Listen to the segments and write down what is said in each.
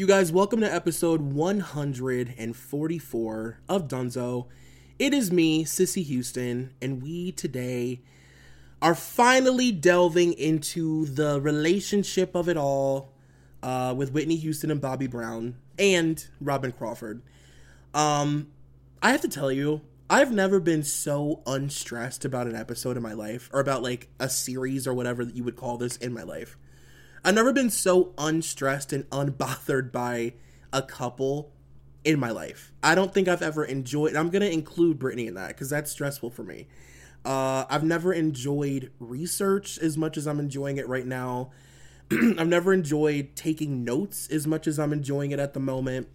You guys, welcome to episode 144 of Dunzo. It is me, Cissy Houston, and we today are finally delving into the relationship of it all uh, with Whitney Houston and Bobby Brown and Robyn Crawford. Um, I have to tell you, I've never been so unstressed about an episode in my life, or about like a series or whatever that you would call this in my life. I've never been so unstressed and unbothered by a couple in my life. I don't think I've ever enjoyed. And I'm gonna include Brittany in that because that's stressful for me. Uh, I've never enjoyed research as much as I'm enjoying it right now. I've never enjoyed taking notes as much as I'm enjoying it at the moment.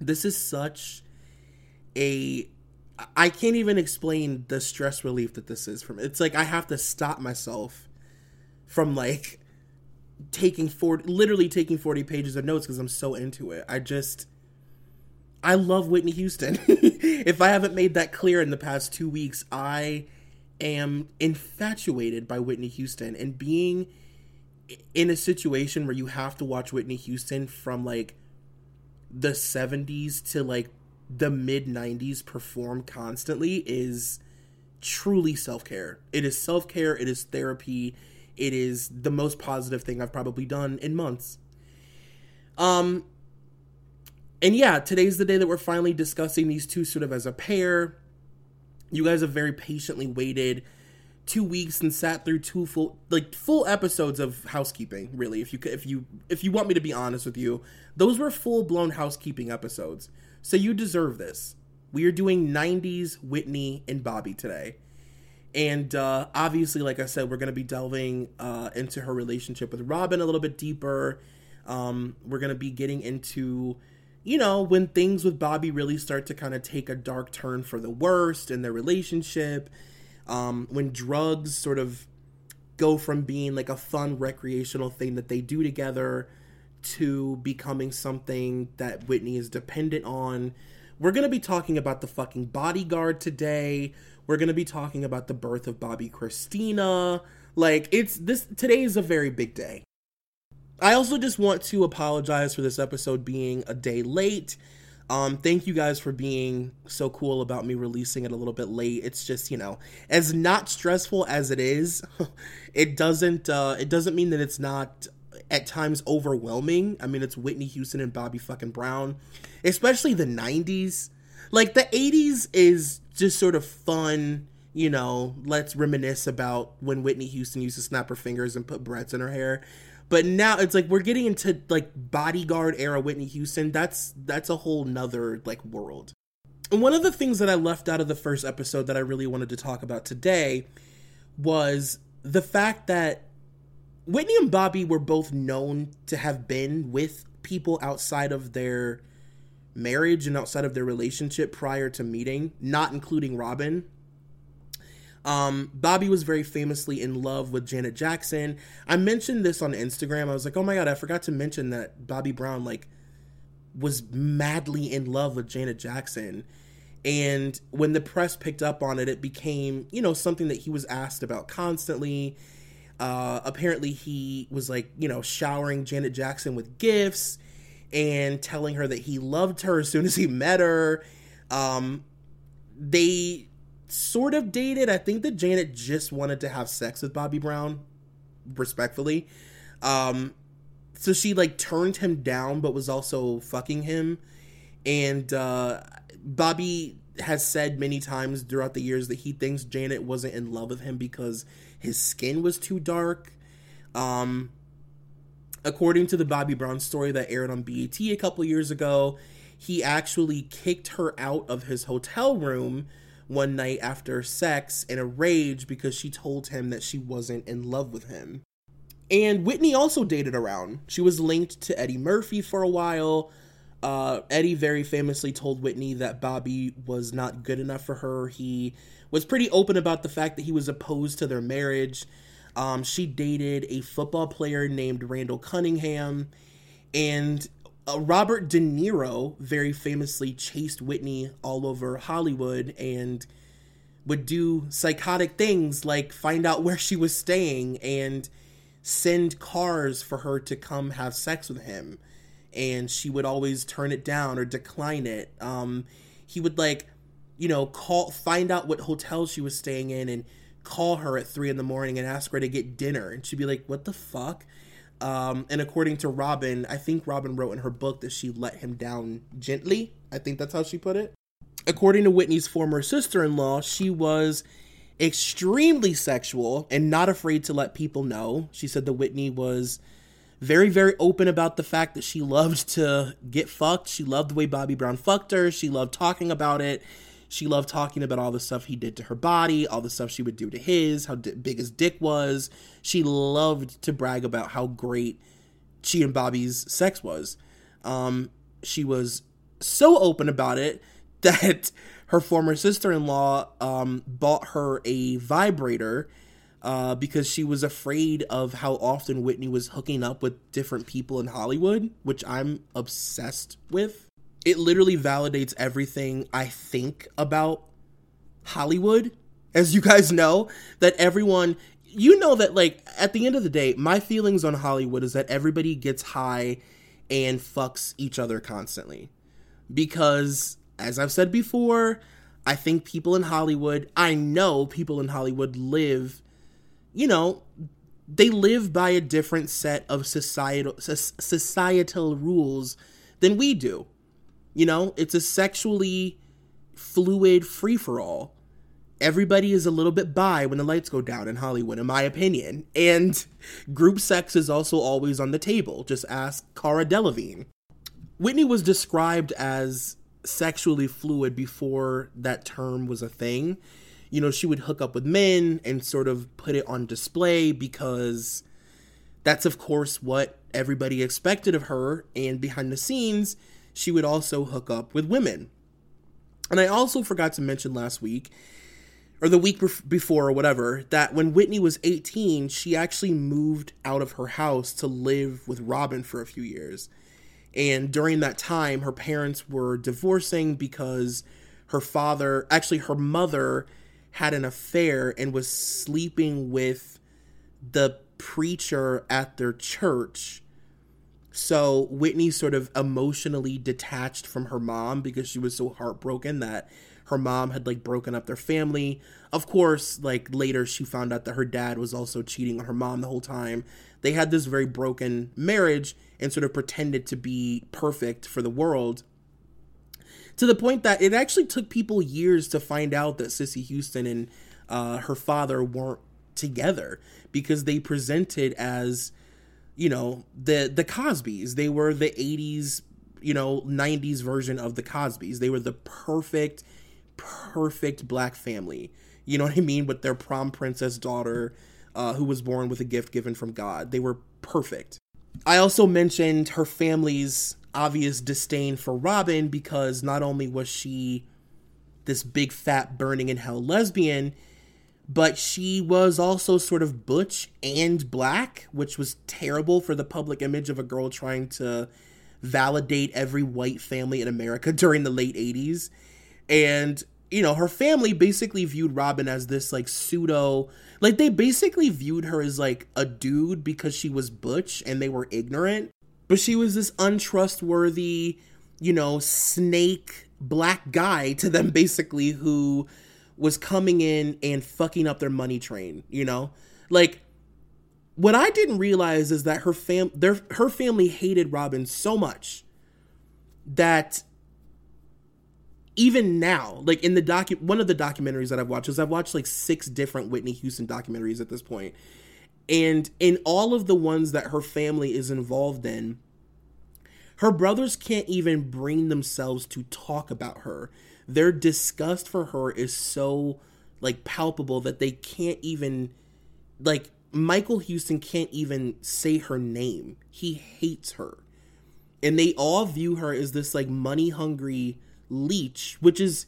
This is such a I can't even explain the stress relief that this is from. It's like I have to stop myself from like taking 40 literally taking 40 pages of notes because I'm so into it. I just I love Whitney Houston. if I haven't made that clear in the past 2 weeks, I am infatuated by Whitney Houston and being in a situation where you have to watch Whitney Houston from like the 70s to like the mid 90s perform constantly is truly self-care. It is self-care, it is therapy it is the most positive thing I've probably done in months. Um, and yeah, today's the day that we're finally discussing these two sort of as a pair. You guys have very patiently waited two weeks and sat through two full like full episodes of housekeeping really if you if you if you want me to be honest with you those were full blown housekeeping episodes so you deserve this we are doing 90s whitney and bobby today and uh, obviously, like I said, we're going to be delving uh, into her relationship with Robyn a little bit deeper. Um, we're going to be getting into, you know, when things with Bobby really start to kind of take a dark turn for the worst in their relationship. Um, when drugs sort of go from being like a fun recreational thing that they do together to becoming something that Whitney is dependent on. We're going to be talking about the fucking bodyguard today. We're going to be talking about the birth of Bobbi Kristina. Like it's this today is a very big day. I also just want to apologize for this episode being a day late. Um, thank you guys for being so cool about me releasing it a little bit late. It's just, you know, as not stressful as it is, it doesn't uh it doesn't mean that it's not at times overwhelming. I mean, it's Whitney Houston and Bobby fucking Brown, especially the 90s. Like the 80s is just sort of fun, you know, let's reminisce about when Whitney Houston used to snap her fingers and put barrettes in her hair. But now it's like we're getting into like bodyguard era Whitney Houston. That's that's a whole nother like world. And one of the things that I left out of the first episode that I really wanted to talk about today was the fact that Whitney and Bobby were both known to have been with people outside of their marriage and outside of their relationship prior to meeting, not including Robyn. Um, Bobby was very famously in love with Janet Jackson. I mentioned this on Instagram. I was like, oh my god, I forgot to mention that Bobby Brown like was madly in love with Janet Jackson. And when the press picked up on it, it became, you know, something that he was asked about constantly. Uh, apparently, he was like, you know, showering Janet Jackson with gifts and telling her that he loved her as soon as he met her. Um, they sort of dated. I think that Janet just wanted to have sex with Bobby Brown, respectfully. Um, so she like turned him down, but was also fucking him. And uh, Bobby has said many times throughout the years that he thinks Janet wasn't in love with him because his skin was too dark. Um, according to the Bobby Brown story that aired on BET a couple years ago, he actually kicked her out of his hotel room one night after sex in a rage because she told him that she wasn't in love with him. And Whitney also dated around. She was linked to Eddie Murphy for a while. uh, Eddie very famously told Whitney that Bobby was not good enough for her. He was pretty open about the fact that he was opposed to their marriage. Um, she dated a football player named Randall Cunningham, and uh, Robert De Niro very famously chased Whitney all over Hollywood and would do psychotic things like find out where she was staying and send cars for her to come have sex with him. And she would always turn it down or decline it. Um, he would like you know call find out what hotel she was staying in and call her at three in the morning and ask her to get dinner and she'd be like what the fuck um, and according to robyn i think robyn wrote in her book that she let him down gently i think that's how she put it according to whitney's former sister-in-law she was extremely sexual and not afraid to let people know. She said that Whitney was very, very open about the fact that she loved to get fucked. She loved the way Bobby Brown fucked her. She loved talking about it. She loved talking about all the stuff he did to her body, all the stuff she would do to his, how big his dick was. She loved to brag about how great she and Bobby's sex was. Um, she was so open about it that her former sister in law um, bought her a vibrator uh, because she was afraid of how often Whitney was hooking up with different people in Hollywood, which I'm obsessed with. It literally validates everything I think about Hollywood. As you guys know, that everyone, you know, that like at the end of the day, my feelings on Hollywood is that everybody gets high and fucks each other constantly. Because as I've said before, I think people in Hollywood, I know people in Hollywood live, you know, they live by a different set of societal societal rules than we do. You know, it's a sexually fluid free for all. Everybody is a little bit bi when the lights go down in Hollywood, in my opinion. And group sex is also always on the table. Just ask Cara Delevingne. Whitney was described as sexually fluid before that term was a thing. You know, she would hook up with men and sort of put it on display because that's, of course, what everybody expected of her. And behind the scenes, she would also hook up with women. And I also forgot to mention last week, or the week before, or whatever, that when Whitney was 18, she actually moved out of her house to live with Robyn for a few years. And during that time, her parents were divorcing because her father, actually, her mother, had an affair and was sleeping with the preacher at their church. So Whitney sort of emotionally detached from her mom because she was so heartbroken that her mom had like broken up their family. Of course, like later she found out that her dad was also cheating on her mom the whole time. They had this very broken marriage and sort of pretended to be perfect for the world to the point that it actually took people years to find out that Cissy Houston and uh, her father weren't together because they presented as you know the the Cosbys. They were the 80s, you know, 90s version of the Cosbys. They were the perfect perfect black family. You know what I mean with their prom princess daughter uh, who was born with a gift given from God. They were perfect. I also mentioned her family's obvious disdain for Robyn because not only was she this big fat burning in hell lesbian, but she was also sort of butch and black, which was terrible for the public image of a girl trying to validate every white family in America during the late 80s. And, you know, her family basically viewed Robyn as this like pseudo like they basically viewed her as like a dude because she was butch and they were ignorant. But she was this untrustworthy, you know, snake black guy to them basically who was coming in and fucking up their money train, you know? Like what I didn't realize is that her fam their her family hated Robyn so much that even now, like in the docu one of the documentaries that I've watched is I've watched like six different Whitney Houston documentaries at this point. And in all of the ones that her family is involved in, her brothers can't even bring themselves to talk about her. Their disgust for her is so like palpable that they can't even like Michael Houston can't even say her name. He hates her And they all view her as this like money hungry leech, which is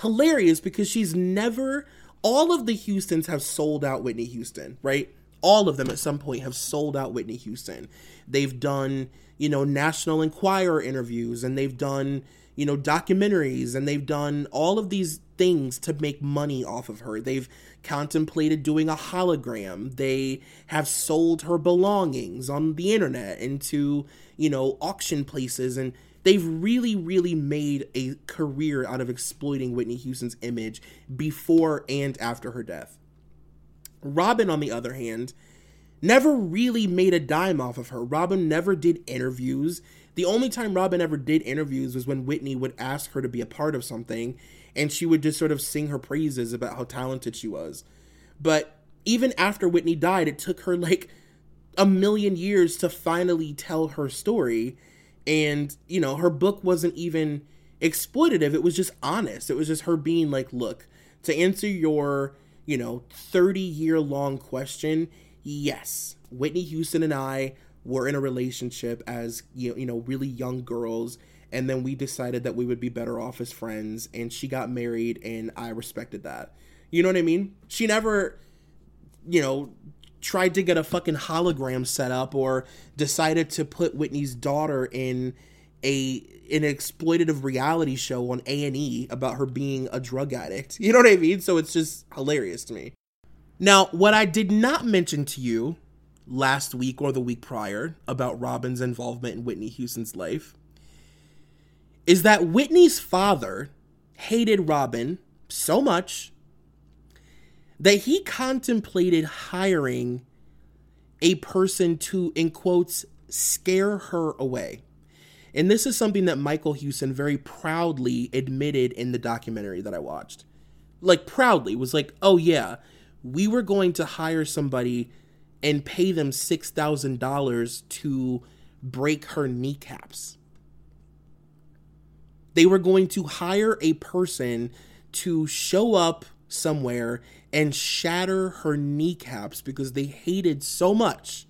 hilarious because she's never all of the Houstons have sold out Whitney Houston, right? All of them at some point have sold out Whitney Houston. They've done, you know, National Enquirer interviews and they've done, you know, documentaries and they've done all of these things to make money off of her. They've contemplated doing a hologram. They have sold her belongings on the internet into, you know, auction places and they've really really made a career out of exploiting Whitney Houston's image before and after her death. Robyn on the other hand never really made a dime off of her. Robyn never did interviews. The only time Robyn ever did interviews was when Whitney would ask her to be a part of something and she would just sort of sing her praises about how talented she was. But even after Whitney died, it took her like a million years to finally tell her story. And, you know, her book wasn't even exploitative, it was just honest. It was just her being like, look, to answer your, you know, 30 year long question, yes, Whitney Houston and I were in a relationship as, you know, really young girls and then we decided that we would be better off as friends and she got married and I respected that. You know what I mean? She never you know tried to get a fucking hologram set up or decided to put Whitney's daughter in a an exploitative reality show on A&E about her being a drug addict. You know what I mean? So it's just hilarious to me. Now, what I did not mention to you last week or the week prior about Robyn's involvement in Whitney Houston's life is that Whitney's father hated Robyn so much that he contemplated hiring a person to, in quotes, scare her away. And this is something that Michael Houston very proudly admitted in the documentary that I watched. Like, proudly, was like, oh yeah, we were going to hire somebody and pay them $6,000 to break her kneecaps. They were going to hire a person to show up somewhere and shatter her kneecaps because they hated so much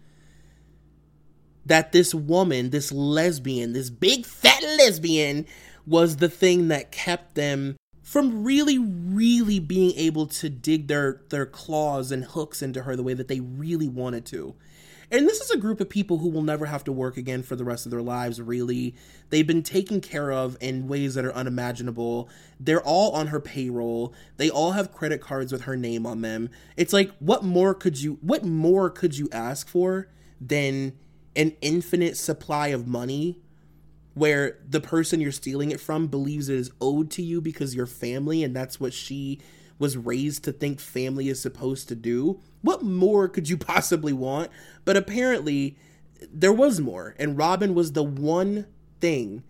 that this woman, this lesbian, this big fat lesbian, was the thing that kept them from really, really being able to dig their their claws and hooks into her the way that they really wanted to. And this is a group of people who will never have to work again for the rest of their lives, really. They've been taken care of in ways that are unimaginable. They're all on her payroll. They all have credit cards with her name on them. It's like what more could you what more could you ask for than an infinite supply of money where the person you're stealing it from believes it is owed to you because you're family and that's what she was raised to think family is supposed to do. What more could you possibly want? But apparently, there was more. And Robyn was the one thing.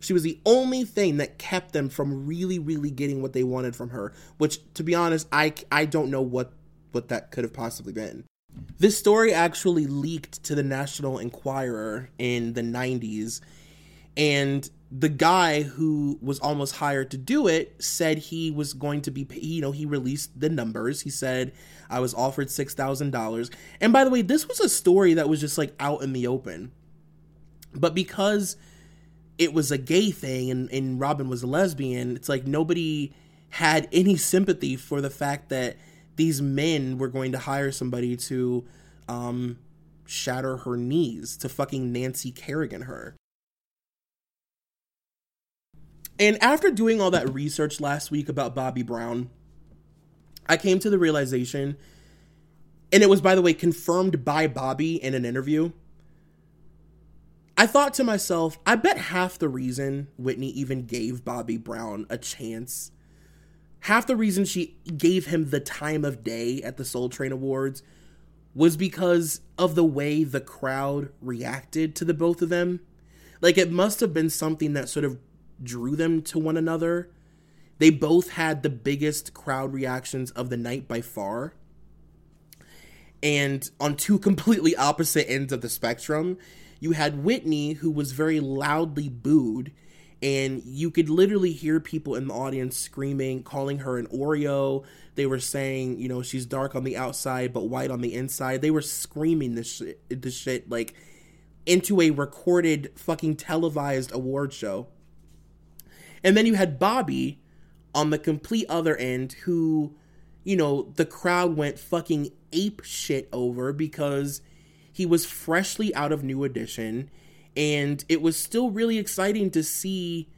She was the only thing that kept them from really, really getting what they wanted from her. Which, to be honest, I, I don't know what, what that could have possibly been. This story actually leaked to the National Enquirer in the 90s. And the guy who was almost hired to do it said he was going to be you know he released the numbers. He said i was offered $6000 and by the way this was a story that was just like out in the open. But because it was a gay thing and, and robyn was a lesbian it's like nobody had any sympathy for the fact that these men were going to hire somebody to um shatter her knees to fucking nancy kerrigan her and after doing all that research last week about Bobby Brown, I came to the realization, and it was, by the way, confirmed by Bobby in an interview. I thought to myself, I bet half the reason Whitney even gave Bobby Brown a chance, half the reason she gave him the time of day at the Soul Train Awards was because of the way the crowd reacted to the both of them. Like, it must have been something that sort of drew them to one another. They both had the biggest crowd reactions of the night by far. And on two completely opposite ends of the spectrum, you had Whitney, who was very loudly booed, and you could literally hear people in the audience screaming, calling her an Oreo. They were saying, you know, she's dark on the outside but white on the inside. They were screaming this shit, this shit like into a recorded fucking televised award show. And then you had Bobby on the complete other end who, you know, the crowd went fucking ape shit over because he was freshly out of New Edition and it was still really exciting to see,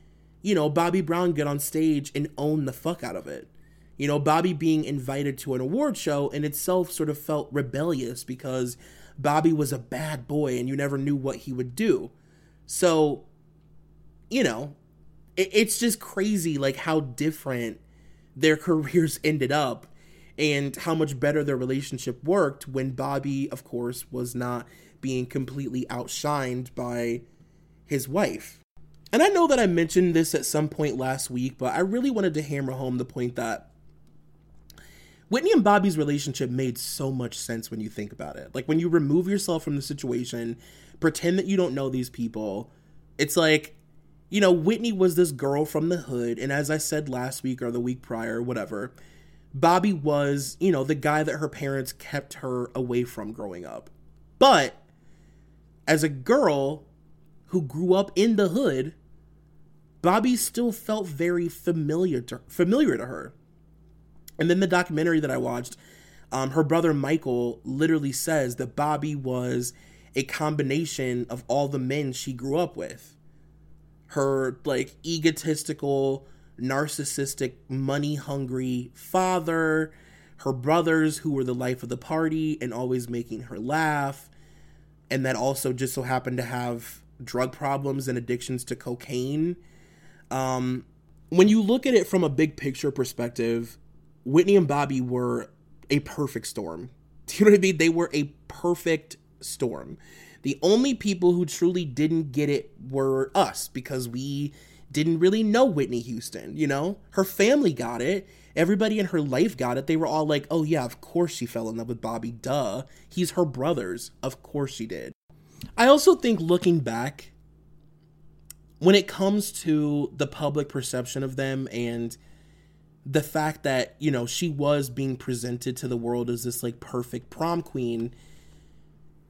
you know, Bobby Brown get on stage and own the fuck out of it. You know, Bobby being invited to an award show in itself sort of felt rebellious because Bobby was a bad boy and you never knew what he would do. So, you know, it, it's just crazy like how different their careers ended up and how much better their relationship worked when Bobby, of course, was not being completely outshined by his wife. And I know that I mentioned this at some point last week, but I really wanted to hammer home the point that Whitney and Bobby's relationship made so much sense when you think about it. Like when you remove yourself from the situation, pretend that you don't know these people. It's like, you know, Whitney was this girl from the hood, and as I said last week or the week prior, whatever, Bobby was, you know, the guy that her parents kept her away from growing up. But as a girl who grew up in the hood, Bobby still felt very familiar to familiar to her. And then the documentary that I watched, um, her brother Michael literally says that Bobby was a combination of all the men she grew up with. Her like egotistical, narcissistic, money hungry father, her brothers who were the life of the party and always making her laugh, and that also just so happened to have drug problems and addictions to cocaine. Um, when you look at it from a big picture perspective, Whitney and Bobby were a perfect storm. Do you know what I mean? They were a perfect storm. The only people who truly didn't get it were us because we didn't really know Whitney Houston, you know? Her family got it. Everybody in her life got it. They were all like, oh, yeah, of course she fell in love with Bobby. Duh. He's her brother's. Of course she did. I also think looking back, when it comes to the public perception of them and the fact that you know she was being presented to the world as this like perfect prom queen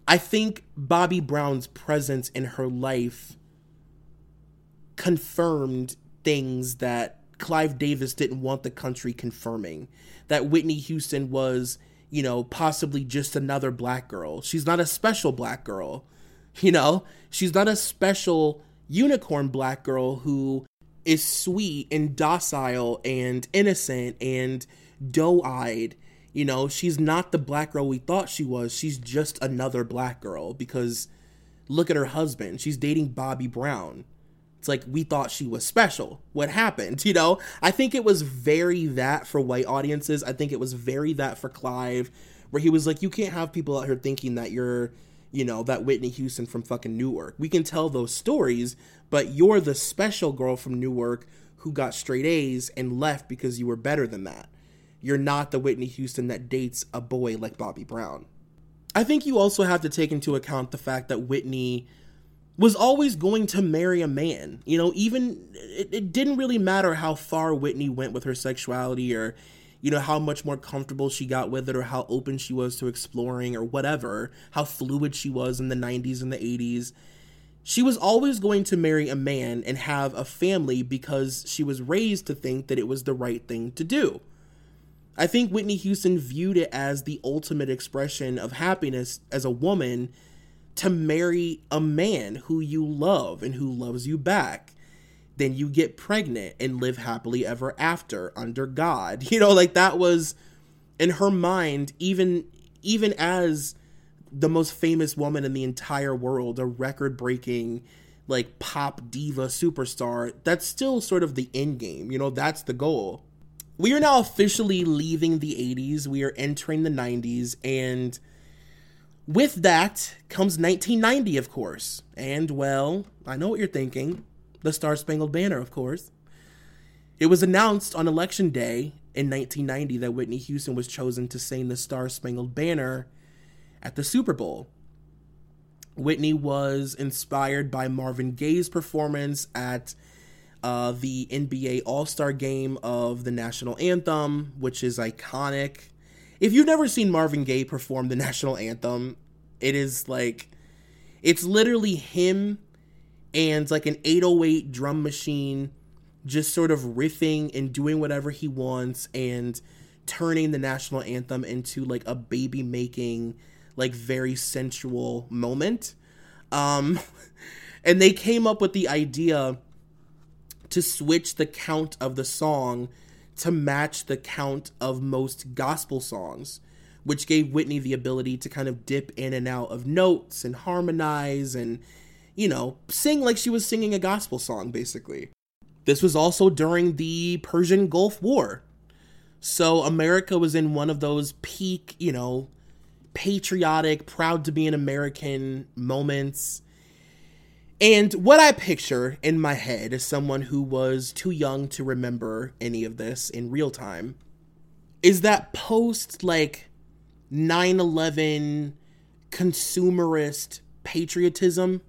i think bobby brown's presence in her life confirmed things that clive davis didn't want the country confirming. That whitney houston was you know possibly just another black girl. She's not a special black girl you know? She's not a special unicorn black girl who is sweet and docile and innocent and doe eyed. You know, she's not the black girl we thought she was. She's just another black girl because look at her husband. She's dating Bobby Brown. It's like we thought she was special. What happened? You know, I think it was very that for white audiences. I think it was very that for Clive, where he was like, you can't have people out here thinking that you're you know, that Whitney Houston from fucking Newark. We can tell those stories, but you're the special girl from Newark who got straight A's and left because you were better than that. You're not the Whitney Houston that dates a boy like Bobby Brown. I think you also have to take into account the fact that Whitney was always going to marry a man. You know, even it, it didn't really matter how far Whitney went with her sexuality or you know, how much more comfortable she got with it or how open she was to exploring or whatever, how fluid she was in the 90s and the 80s. She was always going to marry a man and have a family because she was raised to think that it was the right thing to do. I think Whitney Houston viewed it as the ultimate expression of happiness as a woman to marry a man who you love and who loves you back then you get pregnant and live happily ever after under God. You know, like that was in her mind even even as the most famous woman in the entire world, a record-breaking like pop diva superstar, that's still sort of the end game. You know, that's the goal. We are now officially leaving the 80s. We are entering the 90s and with that comes 1990, of course. And well, I know what you're thinking the Star Spangled Banner, of course. It was announced on Election Day in 1990 that Whitney Houston was chosen to sing the Star Spangled Banner at the Super Bowl. Whitney was inspired by Marvin Gaye's performance at uh, the NBA All Star game of the national anthem, which is iconic. If you've never seen Marvin Gaye perform the national anthem, it is like It's literally him and like an 808 drum machine just sort of riffing and doing whatever he wants and turning the national anthem into like a baby making like very sensual moment um and they came up with the idea to switch the count of the song to match the count of most gospel songs which gave Whitney the ability to kind of dip in and out of notes and harmonize and you know sing like she was singing a gospel song basically this was also during the Persian Gulf War so America was in one of those peak, you know, patriotic, proud to be an American moments. And what I picture in my head as someone who was too young to remember any of this in real time is that post like 9 11 consumerist patriotism.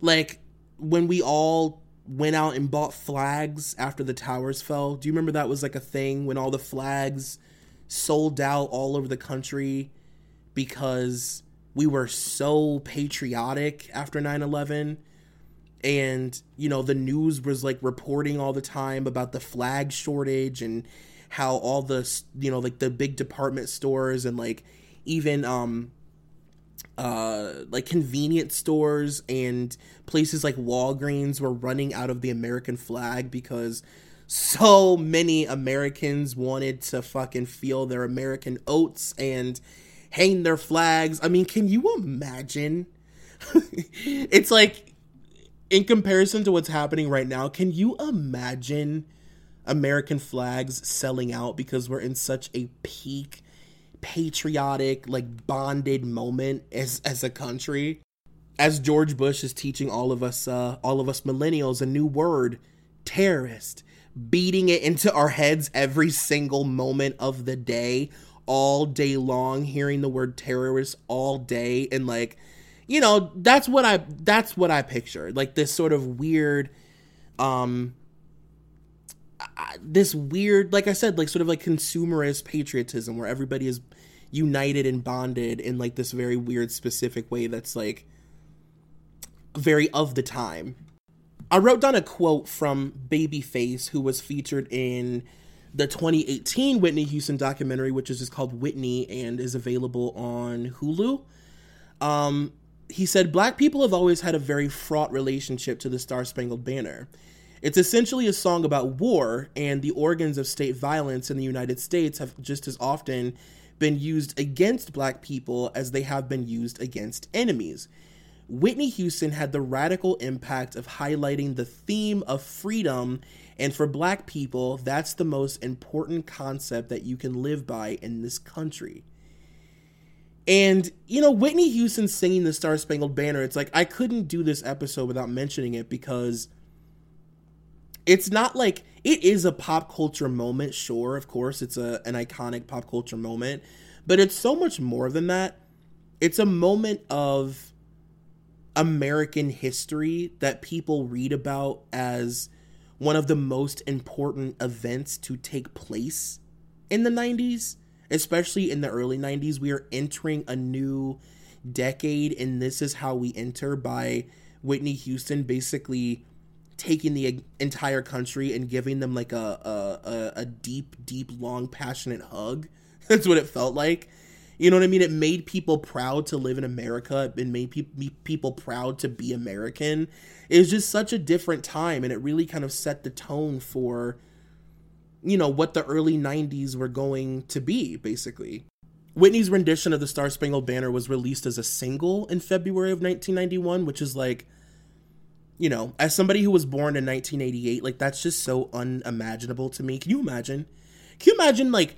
Like when we all went out and bought flags after the towers fell. Do you remember that was like a thing when all the flags sold out all over the country because we were so patriotic after 9/11 and you know the news was like reporting all the time about the flag shortage and how all the you know like the big department stores and like even um uh, like convenience stores and places like Walgreens were running out of the American flag because so many Americans wanted to fucking feel their American oats and hang their flags. I mean, can you imagine? it's like in comparison to what's happening right now, can you imagine American flags selling out because we're in such a peak patriotic, like bonded moment as as a country. As George Bush is teaching all of us, uh, all of us millennials, a new word, terrorist, beating it into our heads every single moment of the day, all day long, hearing the word terrorist all day, and like, you know, that's what I that's what I pictured, like this sort of weird, um, this weird, like I said, like sort of like consumerist patriotism where everybody is united and bonded in like this very weird specific way that's like very of the time. I wrote down a quote from Babyface, who was featured in the 2018 Whitney Houston documentary, which is just called Whitney and is available on Hulu. Um, he said, Black people have always had a very fraught relationship to the Star Spangled Banner. It's essentially a song about war, and the organs of state violence in the United States have just as often been used against black people as they have been used against enemies. Whitney Houston had the radical impact of highlighting the theme of freedom, and for black people, that's the most important concept that you can live by in this country. And, you know, Whitney Houston singing the Star Spangled Banner, it's like I couldn't do this episode without mentioning it because it's not like it is a pop culture moment, sure, of course, it's a an iconic pop culture moment, but it's so much more than that. It's a moment of American history that people read about as one of the most important events to take place in the 90s, especially in the early 90s. We are entering a new decade, and this is how we enter by Whitney Houston basically taking the entire country and giving them like a a, a deep, deep, long, passionate hug. That's what it felt like. You know what I mean? It made people proud to live in America. It made pe- people proud to be American. It was just such a different time, and it really kind of set the tone for, you know, what the early 90s were going to be, basically. Whitney's rendition of the Star Spangled Banner was released as a single in February of 1991, which is like you know, as somebody who was born in 1988, like that's just so unimaginable to me. Can you imagine? Can you imagine like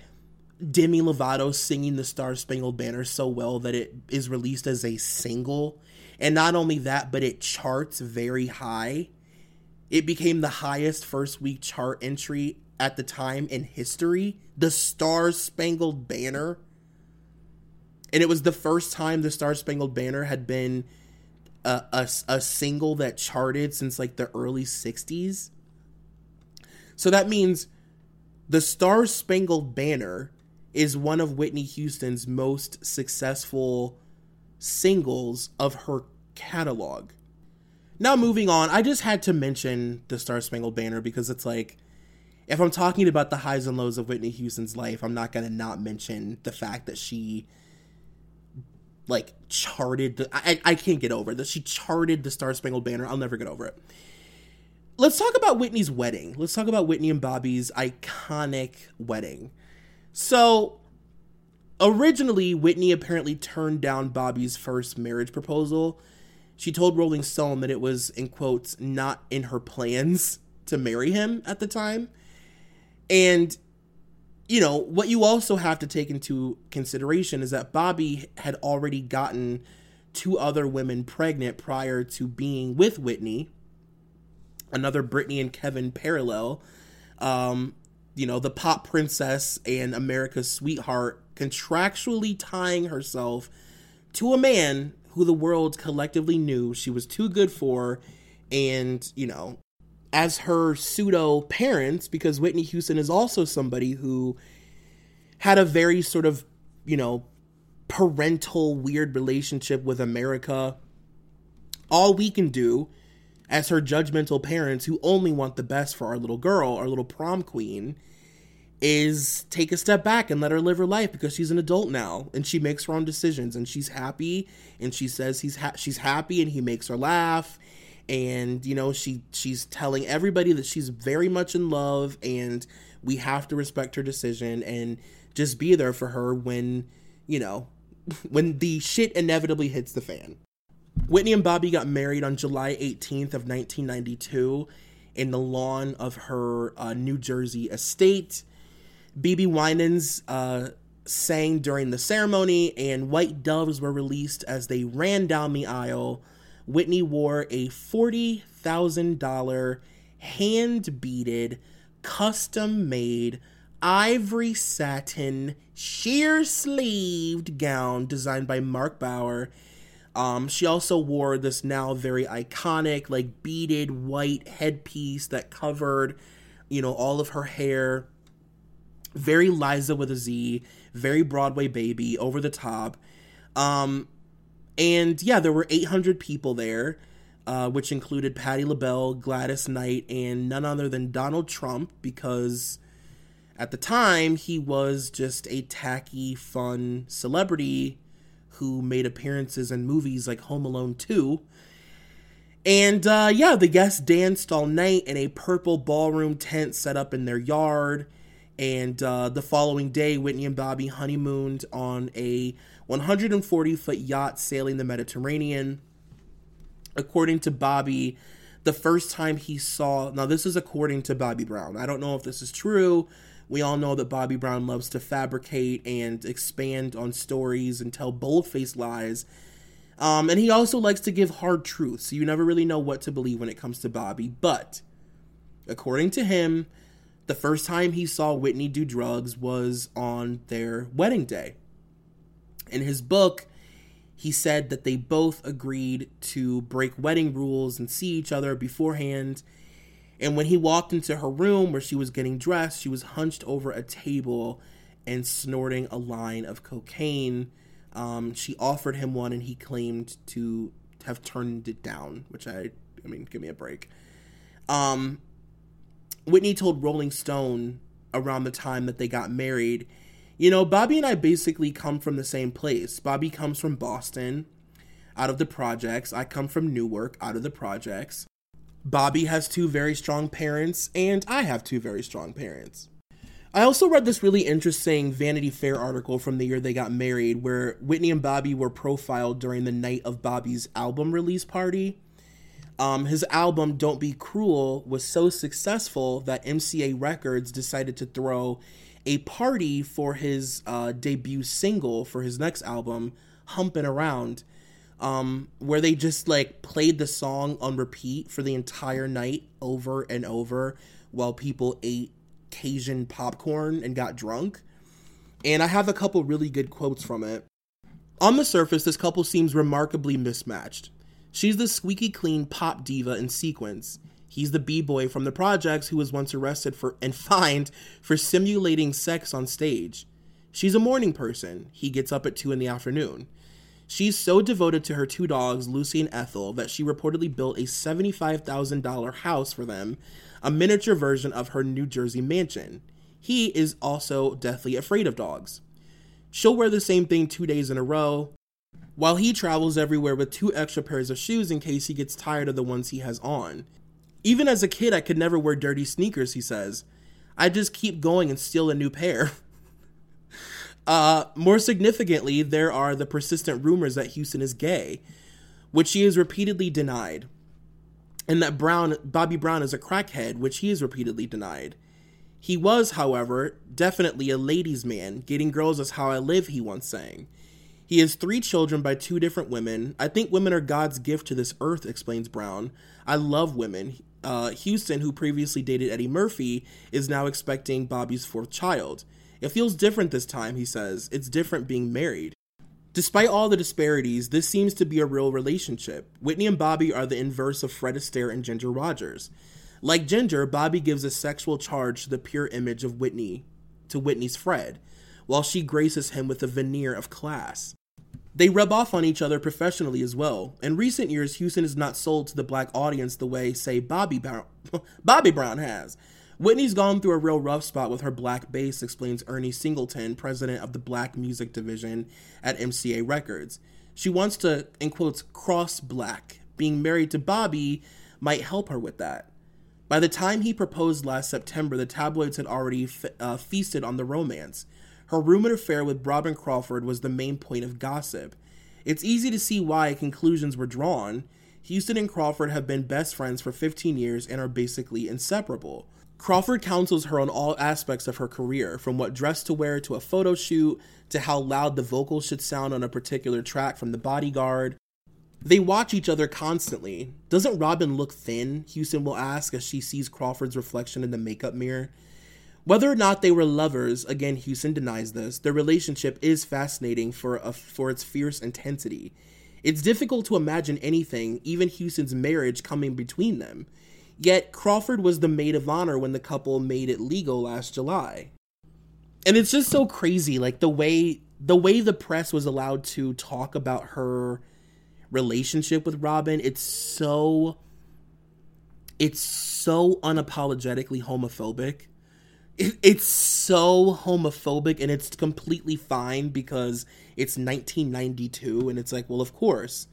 Demi Lovato singing the Star Spangled Banner so well that it is released as a single? And not only that, but it charts very high. It became the highest first week chart entry at the time in history. The Star Spangled Banner. And it was the first time the Star Spangled Banner had been a, a, a single that charted since like the early 60s. So that means the Star Spangled Banner is one of Whitney Houston's most successful singles of her catalog. Now, moving on, I just had to mention the Star Spangled Banner because it's like, if I'm talking about the highs and lows of Whitney Houston's life, I'm not going to not mention the fact that she, like, charted the. I, I can't get over that she charted the Star Spangled Banner. I'll never get over it. Let's talk about Whitney's wedding. Let's talk about Whitney and Bobby's iconic wedding. So, originally, Whitney apparently turned down Bobby's first marriage proposal she told Rolling Stone that it was, in quotes, not in her plans to marry him at the time. And, you know, what you also have to take into consideration is that Bobby had already gotten two other women pregnant prior to being with Whitney. Another Brittany and Kevin parallel. Um, you know, the pop princess and America's sweetheart contractually tying herself to a man who the world collectively knew she was too good for. And you know as her pseudo parents because Whitney Houston is also somebody who had a very sort of you know parental weird relationship with America all we can do as her judgmental parents who only want the best for our little girl our little prom queen is take a step back and let her live her life because she's an adult now and she makes her own decisions and she's happy and she says he's ha- she's happy and he makes her laugh and you know she she's telling everybody that she's very much in love and we have to respect her decision and just be there for her when you know when the shit inevitably hits the fan. Whitney and Bobby got married on July 18th of 1992 in the lawn of her uh, New Jersey estate BeBe Winans uh, sang during the ceremony, and white doves were released as they ran down the aisle. Whitney wore a $40,000 hand beaded, custom made, ivory satin, sheer sleeved gown designed by Marc Bouwer. Um, she also wore this now very iconic, like beaded white headpiece that covered, you know, all of her hair very Liza with a Z, very Broadway baby, over the top. Um, and yeah, there were 800 people there, uh, which included Patti LaBelle, Gladys Knight, and none other than Donald Trump, because at the time he was just a tacky, fun celebrity who made appearances in movies like Home Alone 2. And uh, yeah, the guests danced all night in a purple ballroom tent set up in their yard. And uh, the following day, Whitney and Bobby honeymooned on a 140 foot yacht sailing the Mediterranean. According to Bobby, the first time he saw, now this is according to Bobby Brown. I don't know if this is true. We all know that Bobby Brown loves to fabricate and expand on stories and tell bold faced lies. Um, and he also likes to give hard truths, so you never really know what to believe when it comes to Bobby. But according to him, the first time he saw Whitney do drugs was on their wedding day. In his book, he said that they both agreed to break wedding rules and see each other beforehand. And when he walked into her room where she was getting dressed, she was hunched over a table and snorting a line of cocaine. Um, she offered him one, and he claimed to have turned it down, which I, I mean, give me a break. Um, Whitney told Rolling Stone around the time that they got married, you know, Bobby and I basically come from the same place. Bobby comes from Boston, out of the projects. I come from Newark, out of the projects. Bobby has two very strong parents, and I have two very strong parents. I also read this really interesting Vanity Fair article from the year they got married where Whitney and Bobby were profiled during the night of Bobby's album release party. Um, his album Don't Be Cruel was so successful that MCA Records decided to throw a party for his uh, debut single for his next album, Humpin' Around, um, where they just like played the song on repeat for the entire night over and over while people ate Cajun popcorn and got drunk. And I have a couple really good quotes from it. On the surface, this couple seems remarkably mismatched. She's the squeaky clean pop diva in sequence. He's the b-boy from the projects who was once arrested for and fined for simulating sex on stage. She's a morning person. He gets up at 2 in the afternoon. She's so devoted to her two dogs, Lucy and Ethel, that she reportedly built a $75,000 house for them, a miniature version of her New Jersey mansion. He is also deathly afraid of dogs. She'll wear the same thing two days in a row, while he travels everywhere with two extra pairs of shoes in case he gets tired of the ones he has on. Even as a kid, I could never wear dirty sneakers, he says. I just keep going and steal a new pair. uh, more significantly, there are the persistent rumors that Houston is gay, which she has repeatedly denied, and that Brown, Bobby Brown, is a crackhead, which he has repeatedly denied. He was, however, definitely a ladies' man. Getting girls is how I live, he once sang. He has three children by two different women. I think women are God's gift to this earth, explains Brown. I love women. Uh, Houston, who previously dated Eddie Murphy, is now expecting Bobby's fourth child. It feels different this time, he says. It's different being married. Despite all the disparities, this seems to be a real relationship. Whitney and Bobby are the inverse of Fred Astaire and Ginger Rogers. Like Ginger, Bobby gives a sexual charge to the pure image of Whitney, to Whitney's Fred, while she graces him with a veneer of class. They rub off on each other professionally as well. In recent years, Houston is not sold to the black audience the way, say, Bobby Bobby Brown has. Whitney's gone through a real rough spot with her black base, explains Ernie Singleton, president of the black music division at MCA Records. She wants to, in quotes, cross black. Being married to Bobby might help her with that. By the time he proposed last September, the tabloids had already fe- uh, feasted on the romance. Her rumored affair with Robyn Crawford was the main point of gossip. It's easy to see why conclusions were drawn. Houston and Crawford have been best friends for 15 years and are basically inseparable. Crawford counsels her on all aspects of her career, from what dress to wear to a photo shoot, to how loud the vocals should sound on a particular track from The Bodyguard. They watch each other constantly. Doesn't Robyn look thin? Houston will ask as she sees Crawford's reflection in the makeup mirror. Whether or not they were lovers, again, Houston denies this, their relationship is fascinating for, a, for its fierce intensity. It's difficult to imagine anything, even Houston's marriage, coming between them. Yet, Crawford was the maid of honor when the couple made it legal last July. And it's just so crazy, like the way the way the press was allowed to talk about her relationship with Robyn, it's so it's so unapologetically homophobic. It, it's so homophobic and it's completely fine because it's 1992 and it's like well of course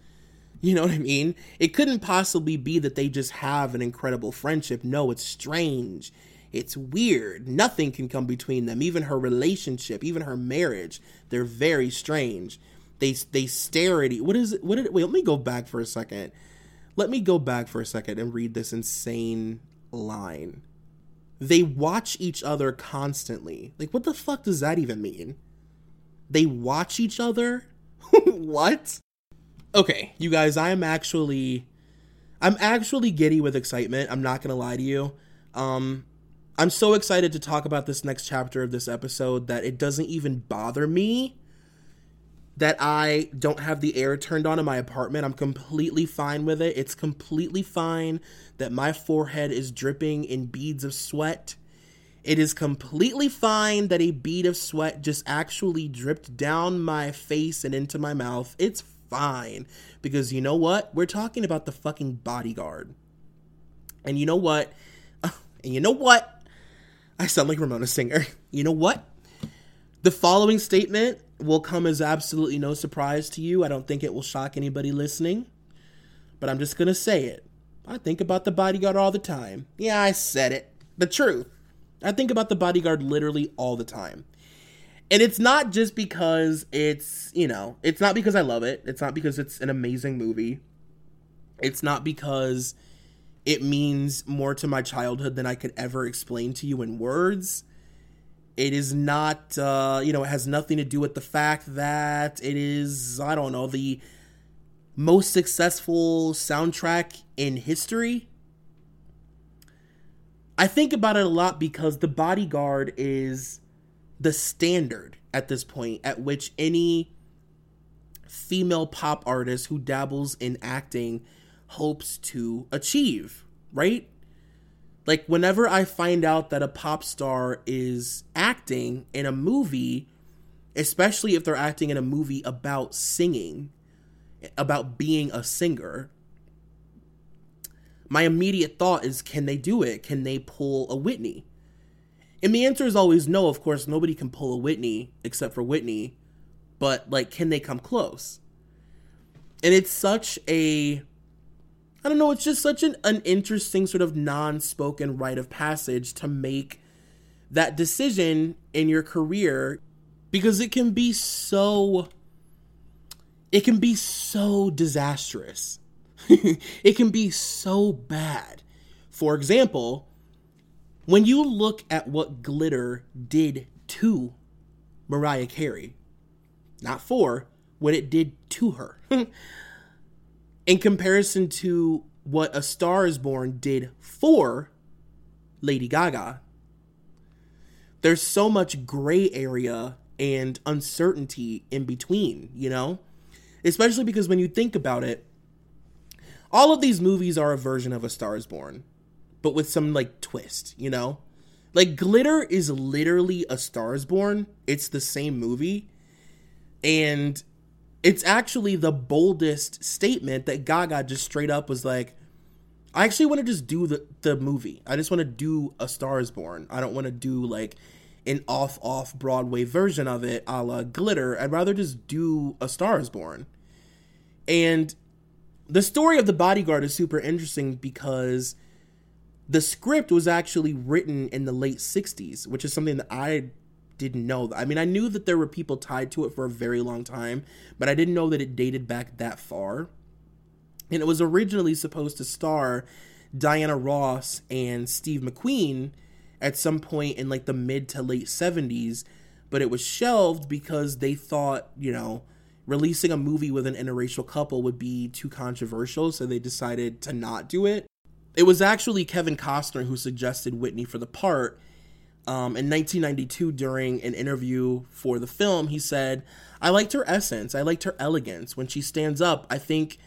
you know what i mean it couldn't possibly be that they just have an incredible friendship no it's strange it's weird nothing can come between them even her relationship even her marriage they're very strange they they stare at each what is it what did wait let me go back for a second let me go back for a second and read this insane line they watch each other constantly. Like, what the fuck does that even mean? They watch each other? what? Okay, you guys, I am actually. I'm actually giddy with excitement. I'm not gonna lie to you. Um, I'm so excited to talk about this next chapter of this episode that it doesn't even bother me that I don't have the air turned on in my apartment. I'm completely fine with it. It's completely fine that my forehead is dripping in beads of sweat. It is completely fine that a bead of sweat just actually dripped down my face and into my mouth. It's fine. Because you know what? We're talking about the fucking bodyguard. And you know what? And you know what? I sound like Ramona Singer. You know what? The following statement will come as absolutely no surprise to you. I don't think it will shock anybody listening, but I'm just going to say it. I think about the bodyguard all the time. Yeah, I said it. The truth. I think about the bodyguard literally all the time. And it's not just because it's, you know, it's not because I love it. It's not because it's an amazing movie. It's not because it means more to my childhood than I could ever explain to you in words. It is not, uh, you know, it has nothing to do with the fact that it is, I don't know, the most successful soundtrack in history. I think about it a lot because The Bodyguard is the standard at this point at which any female pop artist who dabbles in acting hopes to achieve, right? Like whenever I find out that a pop star is acting in a movie, especially if they're acting in a movie about singing, about being a singer, my immediate thought is can they do it? Can they pull a Whitney? And the answer is always no. Of course, nobody can pull a Whitney except for Whitney, but like, can they come close? And it's such a, I don't know, it's just such an, an interesting sort of non spoken rite of passage to make that decision in your career because it can be so, it can be so disastrous. it can be so bad. For example, when you look at what glitter did to Mariah Carey, not for, what it did to her, in comparison to what A Star is Born did for Lady Gaga, there's so much gray area and uncertainty in between, you know? Especially because when you think about it, all of these movies are a version of A Star is Born but with some like twist, you know? Like Glitter is literally a Stars Born. It's the same movie. And it's actually the boldest statement that Gaga just straight up was like, I actually want to just do the, the movie. I just want to do a Stars Born. I don't want to do like an off off Broadway version of it a la Glitter. I'd rather just do a Stars Born. And the story of the bodyguard is super interesting because the script was actually written in the late 60s, which is something that I didn't know. I mean, I knew that there were people tied to it for a very long time, but I didn't know that it dated back that far. And it was originally supposed to star Diana Ross and Steve McQueen at some point in like the mid to late 70s, but it was shelved because they thought, you know, releasing a movie with an interracial couple would be too controversial, so they decided to not do it. It was actually Kevin Costner who suggested Whitney for the part. Um, in 1992, during an interview for the film, he said, I liked her essence. I liked her elegance. When she stands up, I think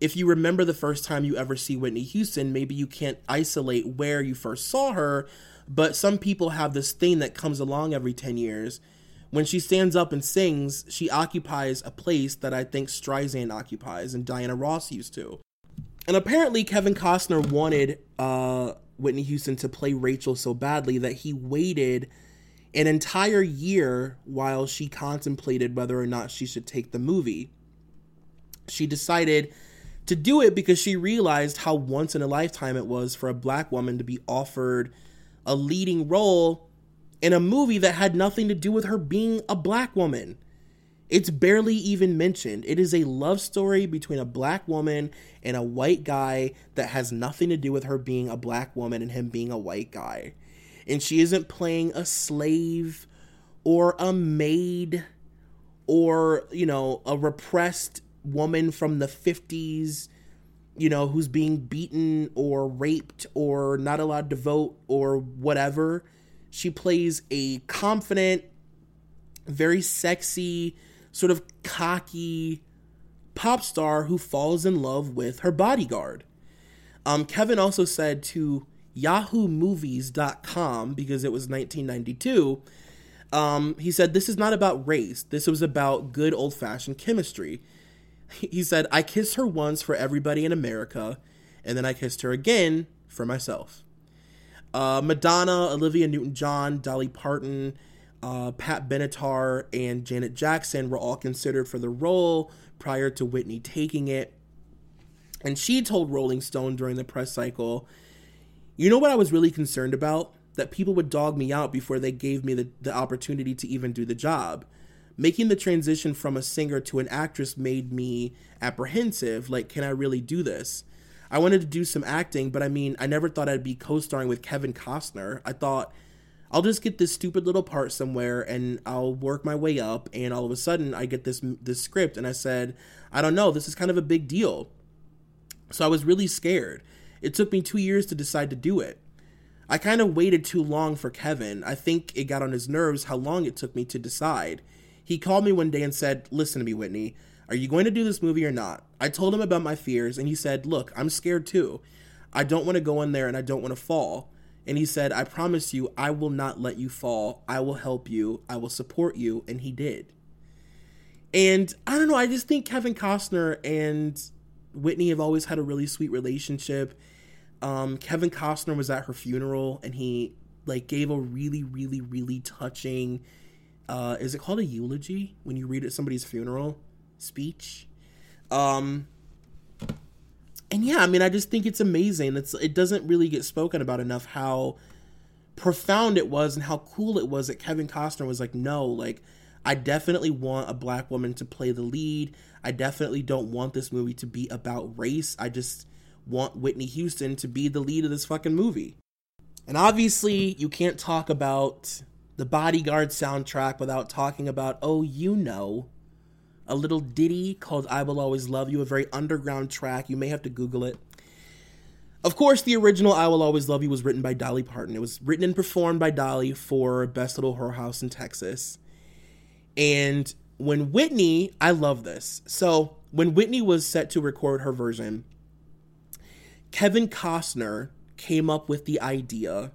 if you remember the first time you ever see Whitney Houston, maybe you can't isolate where you first saw her, but some people have this thing that comes along every 10 years. When she stands up and sings, she occupies a place that I think Streisand occupies and Diana Ross used to. And apparently, Kevin Costner wanted uh, Whitney Houston to play Rachel so badly that he waited an entire year while she contemplated whether or not she should take the movie. She decided to do it because she realized how once in a lifetime it was for a black woman to be offered a leading role in a movie that had nothing to do with her being a black woman. It's barely even mentioned. It is a love story between a black woman and a white guy that has nothing to do with her being a black woman and him being a white guy. And she isn't playing a slave or a maid or, you know, a repressed woman from the 50s, you know, who's being beaten or raped or not allowed to vote or whatever. She plays a confident, very sexy, sort of cocky pop star who falls in love with her bodyguard. Um, Kevin also said to YahooMovies.com, because it was 1992, um, he said, This is not about race. This was about good old fashioned chemistry. He said, I kissed her once for everybody in America, and then I kissed her again for myself. Uh, Madonna, Olivia Newton John, Dolly Parton, uh, Pat Benatar and Janet Jackson were all considered for the role prior to Whitney taking it. And she told Rolling Stone during the press cycle, You know what I was really concerned about? That people would dog me out before they gave me the, the opportunity to even do the job. Making the transition from a singer to an actress made me apprehensive. Like, can I really do this? I wanted to do some acting, but I mean, I never thought I'd be co starring with Kevin Costner. I thought I'll just get this stupid little part somewhere and I'll work my way up and all of a sudden I get this this script and I said, I don't know, this is kind of a big deal. So I was really scared. It took me 2 years to decide to do it. I kind of waited too long for Kevin. I think it got on his nerves how long it took me to decide. He called me one day and said, "Listen to me, Whitney. Are you going to do this movie or not?" I told him about my fears and he said, "Look, I'm scared too. I don't want to go in there and I don't want to fall." And he said, I promise you, I will not let you fall. I will help you. I will support you. And he did. And I don't know, I just think Kevin Costner and Whitney have always had a really sweet relationship. Um, Kevin Costner was at her funeral and he like gave a really, really, really touching uh is it called a eulogy when you read at somebody's funeral speech? Um and yeah, I mean I just think it's amazing. It's it doesn't really get spoken about enough how profound it was and how cool it was that Kevin Costner was like, no, like I definitely want a black woman to play the lead. I definitely don't want this movie to be about race. I just want Whitney Houston to be the lead of this fucking movie. And obviously, you can't talk about the Bodyguard soundtrack without talking about, oh, you know, a little ditty called I Will Always Love You, a very underground track. You may have to Google it. Of course, the original I Will Always Love You was written by Dolly Parton. It was written and performed by Dolly for Best Little Whorehouse in Texas. And when Whitney, I love this. So, when Whitney was set to record her version, Kevin Costner came up with the idea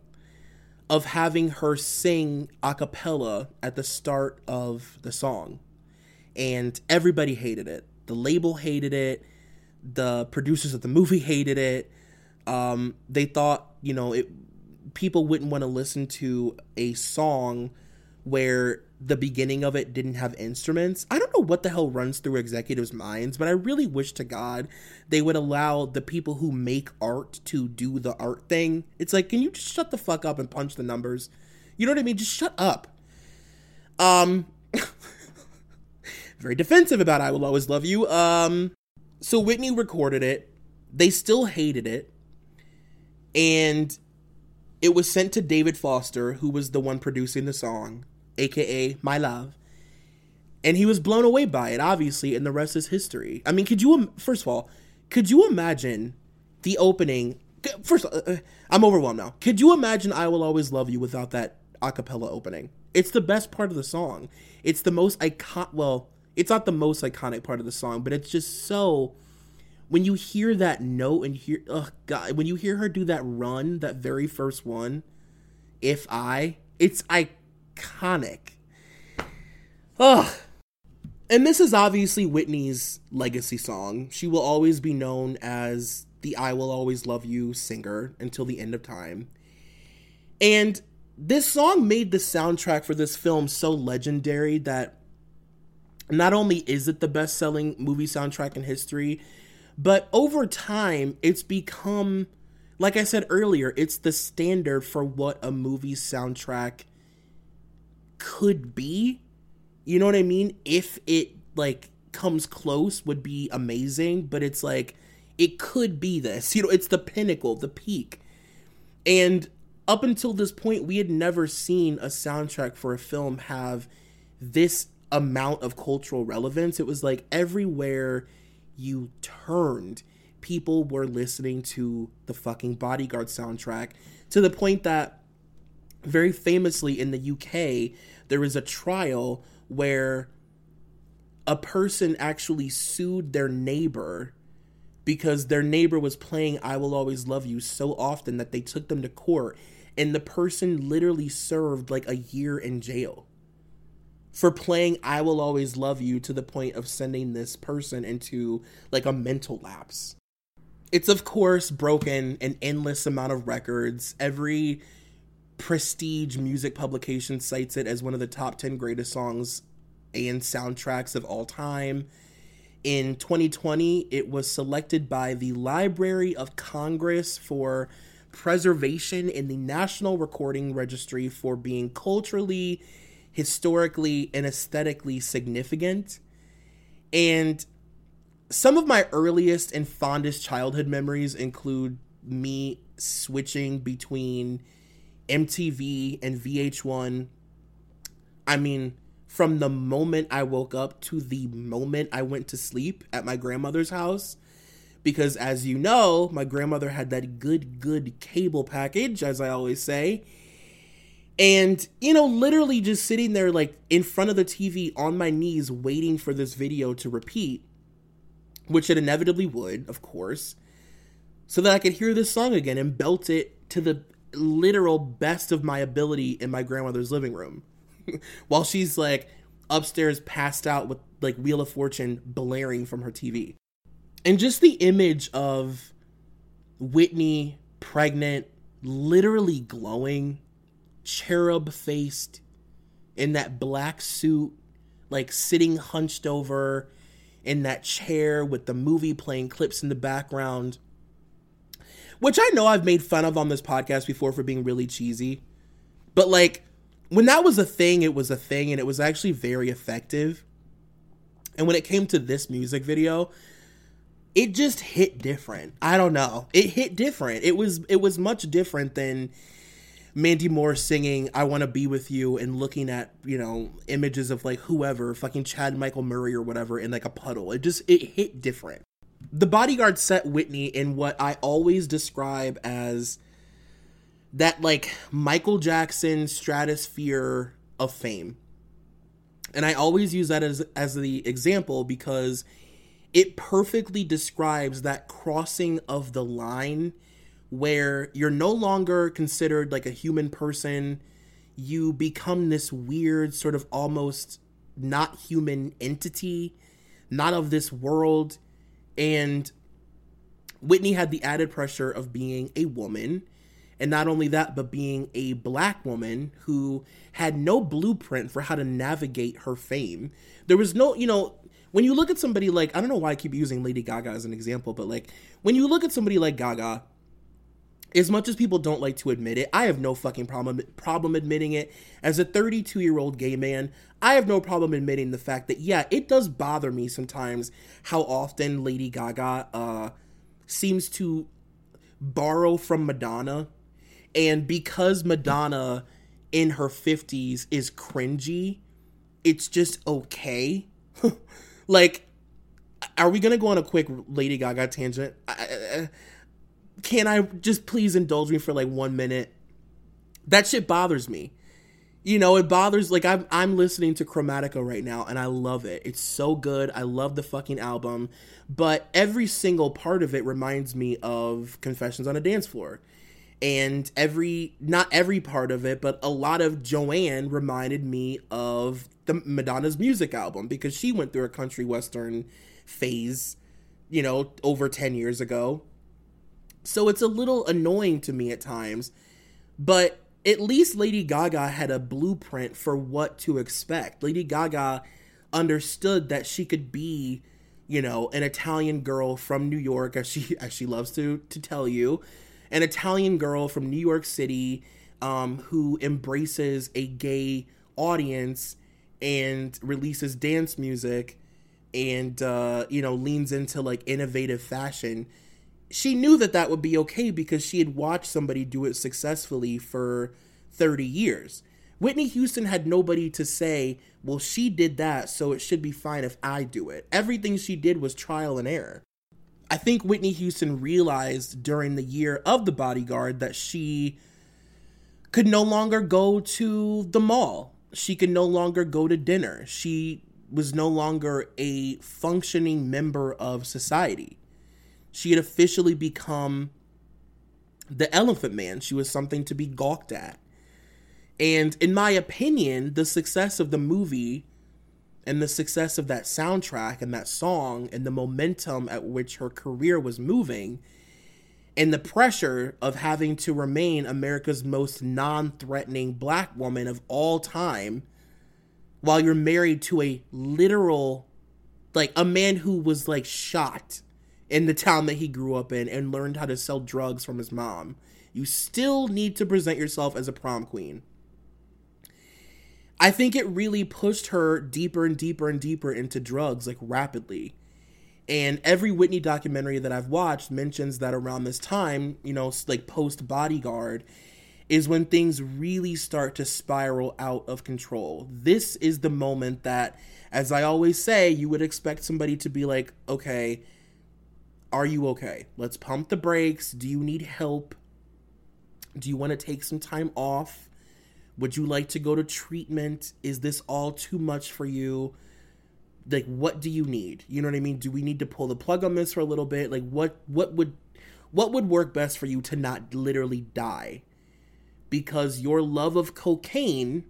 of having her sing a cappella at the start of the song. And everybody hated it. The label hated it. The producers of the movie hated it. Um, they thought, you know, it people wouldn't want to listen to a song where the beginning of it didn't have instruments. I don't know what the hell runs through executives' minds, but I really wish to God they would allow the people who make art to do the art thing. It's like, can you just shut the fuck up and punch the numbers? You know what I mean? Just shut up. Um very defensive about I will always love you. Um so Whitney recorded it. They still hated it. And it was sent to David Foster, who was the one producing the song aka My Love. And he was blown away by it, obviously, and the rest is history. I mean, could you, first of all, could you imagine the opening? First, uh, uh, I'm overwhelmed now. Could you imagine I Will Always Love You without that acapella opening? It's the best part of the song. It's the most icon. Well, it's not the most iconic part of the song, but it's just so. When you hear that note and hear, oh god, when you hear her do that run, that very first one, if I, it's iconic. Ugh. And this is obviously Whitney's legacy song. She will always be known as the I Will Always Love You singer until the end of time. And this song made the soundtrack for this film so legendary that not only is it the best selling movie soundtrack in history, but over time, it's become, like I said earlier, it's the standard for what a movie soundtrack could be. You know what I mean? If it like comes close would be amazing, but it's like it could be this. You know, it's the pinnacle, the peak. And up until this point, we had never seen a soundtrack for a film have this amount of cultural relevance. It was like everywhere you turned, people were listening to the fucking Bodyguard soundtrack to the point that very famously in the UK, there was a trial where a person actually sued their neighbor because their neighbor was playing I Will Always Love You so often that they took them to court and the person literally served like a year in jail for playing I Will Always Love You to the point of sending this person into like a mental lapse. It's of course broken an endless amount of records. Every prestige music publication cites it as one of the top 10 greatest songs and soundtracks of all time. In 2020, it was selected by the Library of Congress for preservation in the National Recording Registry for being culturally, historically, and aesthetically significant. And some of my earliest and fondest childhood memories include me switching between MTV and VH1. I mean, from the moment I woke up to the moment I went to sleep at my grandmother's house. Because as you know, my grandmother had that good, good cable package, as I always say. And, you know, literally just sitting there, like in front of the TV on my knees, waiting for this video to repeat, which it inevitably would, of course, so that I could hear this song again and belt it to the literal best of my ability in my grandmother's living room while she's like upstairs passed out with like Wheel of Fortune blaring from her TV. And just the image of Whitney pregnant, literally glowing, cherub faced, in that black suit, like sitting hunched over in that chair with the movie playing clips in the background. Which I know I've made fun of on this podcast before for being really cheesy. But like when that was a thing, it was a thing and it was actually very effective. And when it came to this music video, it just hit different. I don't know. It hit different. It was it was much different than Mandy Moore singing I want to be with you and looking at, you know, images of like whoever, fucking Chad Michael Murray or whatever in like a puddle. It just it hit different. The bodyguard set Whitney in what I always describe as that like Michael Jackson stratosphere of fame. And I always use that as as the example because it perfectly describes that crossing of the line where you're no longer considered like a human person. You become this weird, sort of almost not human entity, not of this world. And Whitney had the added pressure of being a woman. And not only that, but being a black woman who had no blueprint for how to navigate her fame. There was no, you know, when you look at somebody like, I don't know why I keep using Lady Gaga as an example, but like, when you look at somebody like Gaga, as much as people don't like to admit it, I have no fucking problem problem admitting it. As a 32 year old gay man, I have no problem admitting the fact that yeah, it does bother me sometimes how often Lady Gaga uh, seems to borrow from Madonna, and because Madonna in her 50s is cringy, it's just okay. like, are we gonna go on a quick Lady Gaga tangent? I, I, can I just please indulge me for like one minute? That shit bothers me. You know, it bothers like I'm I'm listening to Chromatica right now and I love it. It's so good. I love the fucking album, but every single part of it reminds me of Confessions on a Dance Floor. And every not every part of it, but a lot of Joanne reminded me of the Madonna's music album because she went through a country western phase, you know, over 10 years ago so it's a little annoying to me at times, but at least Lady Gaga had a blueprint for what to expect. Lady Gaga understood that she could be, you know, an Italian girl from New York, as she as she loves to to tell you, an Italian girl from New York City, um, who embraces a gay audience and releases dance music, and uh, you know leans into like innovative fashion she knew that that would be okay because she had watched somebody do it successfully for 30 years. Whitney Houston had nobody to say, well, she did that, so it should be fine if I do it. Everything she did was trial and error. I think Whitney Houston realized during the year of the bodyguard that she could no longer go to the mall. She could no longer go to dinner. She was no longer a functioning member of society she had officially become the Elephant Man. She was something to be gawked at. And in my opinion, the success of the movie and the success of that soundtrack and that song and the momentum at which her career was moving and the pressure of having to remain America's most non threatening black woman of all time while you're married to a literal, like a man who was like shot in the town that he grew up in and learned how to sell drugs from his mom. You still need to present yourself as a prom queen. I think it really pushed her deeper and deeper and deeper into drugs, like rapidly. And every Whitney documentary that I've watched mentions that around this time, you know, like post bodyguard, is when things really start to spiral out of control. This is the moment that, as I always say, you would expect somebody to be like, okay, are you okay? Let's pump the brakes. Do you need help? Do you want to take some time off? Would you like to go to treatment? Is this all too much for you? Like what do you need? You know what I mean? Do we need to pull the plug on this for a little bit? Like what what would what would work best for you to not literally die? Because your love of cocaine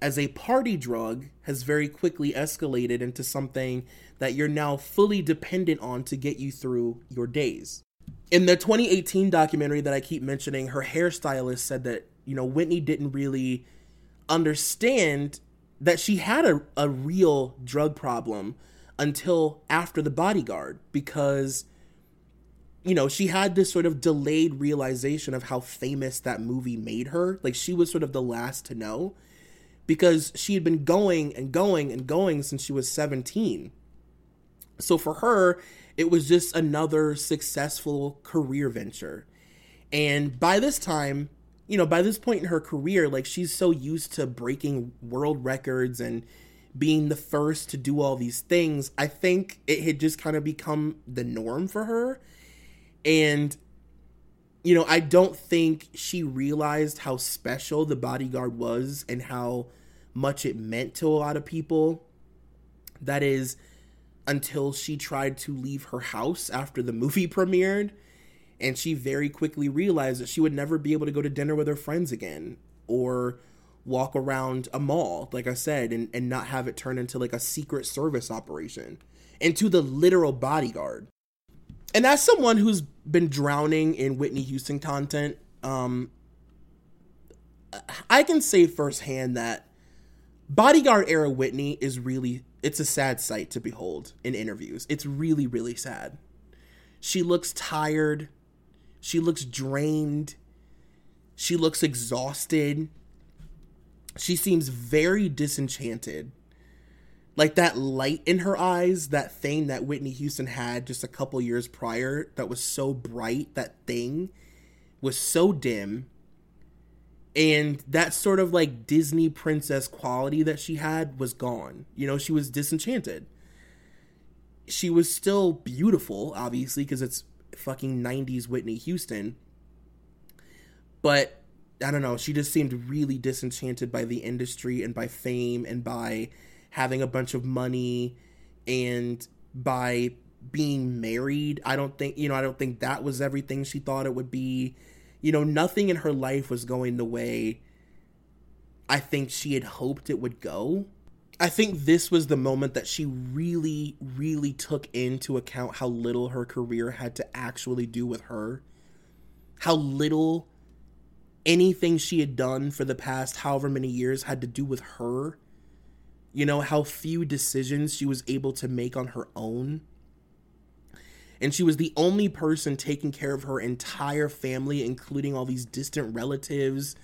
as a party drug has very quickly escalated into something that you're now fully dependent on to get you through your days. In the 2018 documentary that I keep mentioning, her hairstylist said that, you know, Whitney didn't really understand that she had a, a real drug problem until after the bodyguard because you know she had this sort of delayed realization of how famous that movie made her like she was sort of the last to know because she had been going and going and going since she was 17 so for her it was just another successful career venture and by this time you know, by this point in her career, like she's so used to breaking world records and being the first to do all these things, I think it had just kind of become the norm for her. And, you know, I don't think she realized how special the bodyguard was and how much it meant to a lot of people. That is, until she tried to leave her house after the movie premiered and she very quickly realized that she would never be able to go to dinner with her friends again or walk around a mall like i said and, and not have it turn into like a secret service operation into the literal bodyguard. And as someone who's been drowning in whitney houston content um i can say firsthand that bodyguard era whitney is really it's a sad sight to behold in interviews it's really really sad she looks tired she looks drained. She looks exhausted. She seems very disenchanted. Like that light in her eyes, that thing that Whitney Houston had just a couple years prior that was so bright, that thing was so dim. And that sort of like Disney princess quality that she had was gone. You know, she was disenchanted. She was still beautiful, obviously, because it's fucking 90s Whitney Houston. But I don't know, she just seemed really disenchanted by the industry and by fame and by having a bunch of money and by being married. I don't think, you know, I don't think that was everything she thought it would be. You know, nothing in her life was going the way I think she had hoped it would go. I think this was the moment that she really, really took into account how little her career had to actually do with her. How little anything she had done for the past however many years had to do with her. You know, how few decisions she was able to make on her own. And she was the only person taking care of her entire family, including all these distant relatives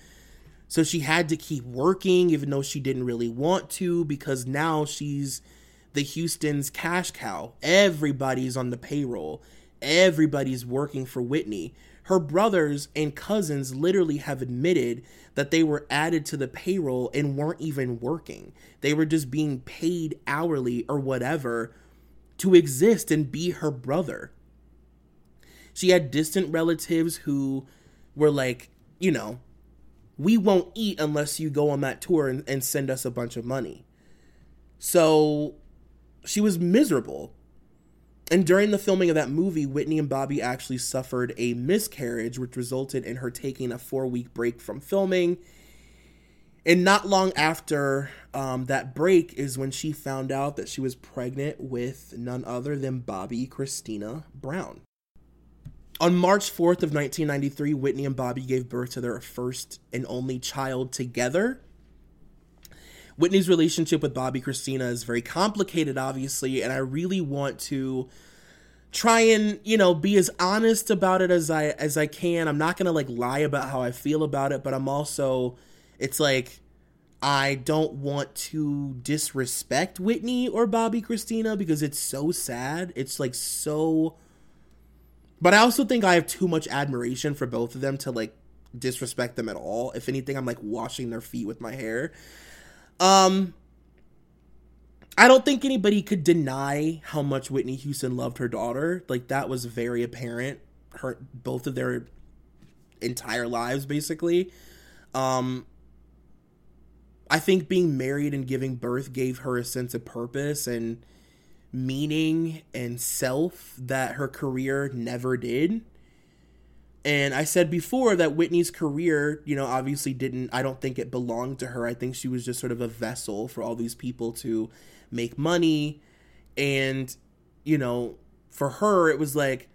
so she had to keep working, even though she didn't really want to, because now she's the Houston's cash cow. Everybody's on the payroll, everybody's working for Whitney. Her brothers and cousins literally have admitted that they were added to the payroll and weren't even working. They were just being paid hourly or whatever to exist and be her brother. She had distant relatives who were like, you know, we won't eat unless you go on that tour and, and send us a bunch of money. So she was miserable. And during the filming of that movie, Whitney and Bobby actually suffered a miscarriage, which resulted in her taking a four week break from filming. And not long after um, that break is when she found out that she was pregnant with none other than Bobbi Kristina Brown. On March 4th of 1993, Whitney and Bobby gave birth to their first and only child together. Whitney's relationship with Bobbi Kristina is very complicated, obviously, and I really want to try and you know be as honest about it as I as I can. I'm not gonna like lie about how I feel about it, but I'm also it's like I don't want to disrespect Whitney or Bobbi Kristina because it's so sad. It's like so but I also think I have too much admiration for both of them to like disrespect them at all. If anything, I'm like washing their feet with my hair. Um I don't think anybody could deny how much Whitney Houston loved her daughter. Like that was very apparent. Her both of their entire lives basically. Um I think being married and giving birth gave her a sense of purpose and meaning and self that her career never did. And I said before that Whitney's career, you know, obviously didn't, I don't think it belonged to her. I think she was just sort of a vessel for all these people to make money. And, you know, for her, it was like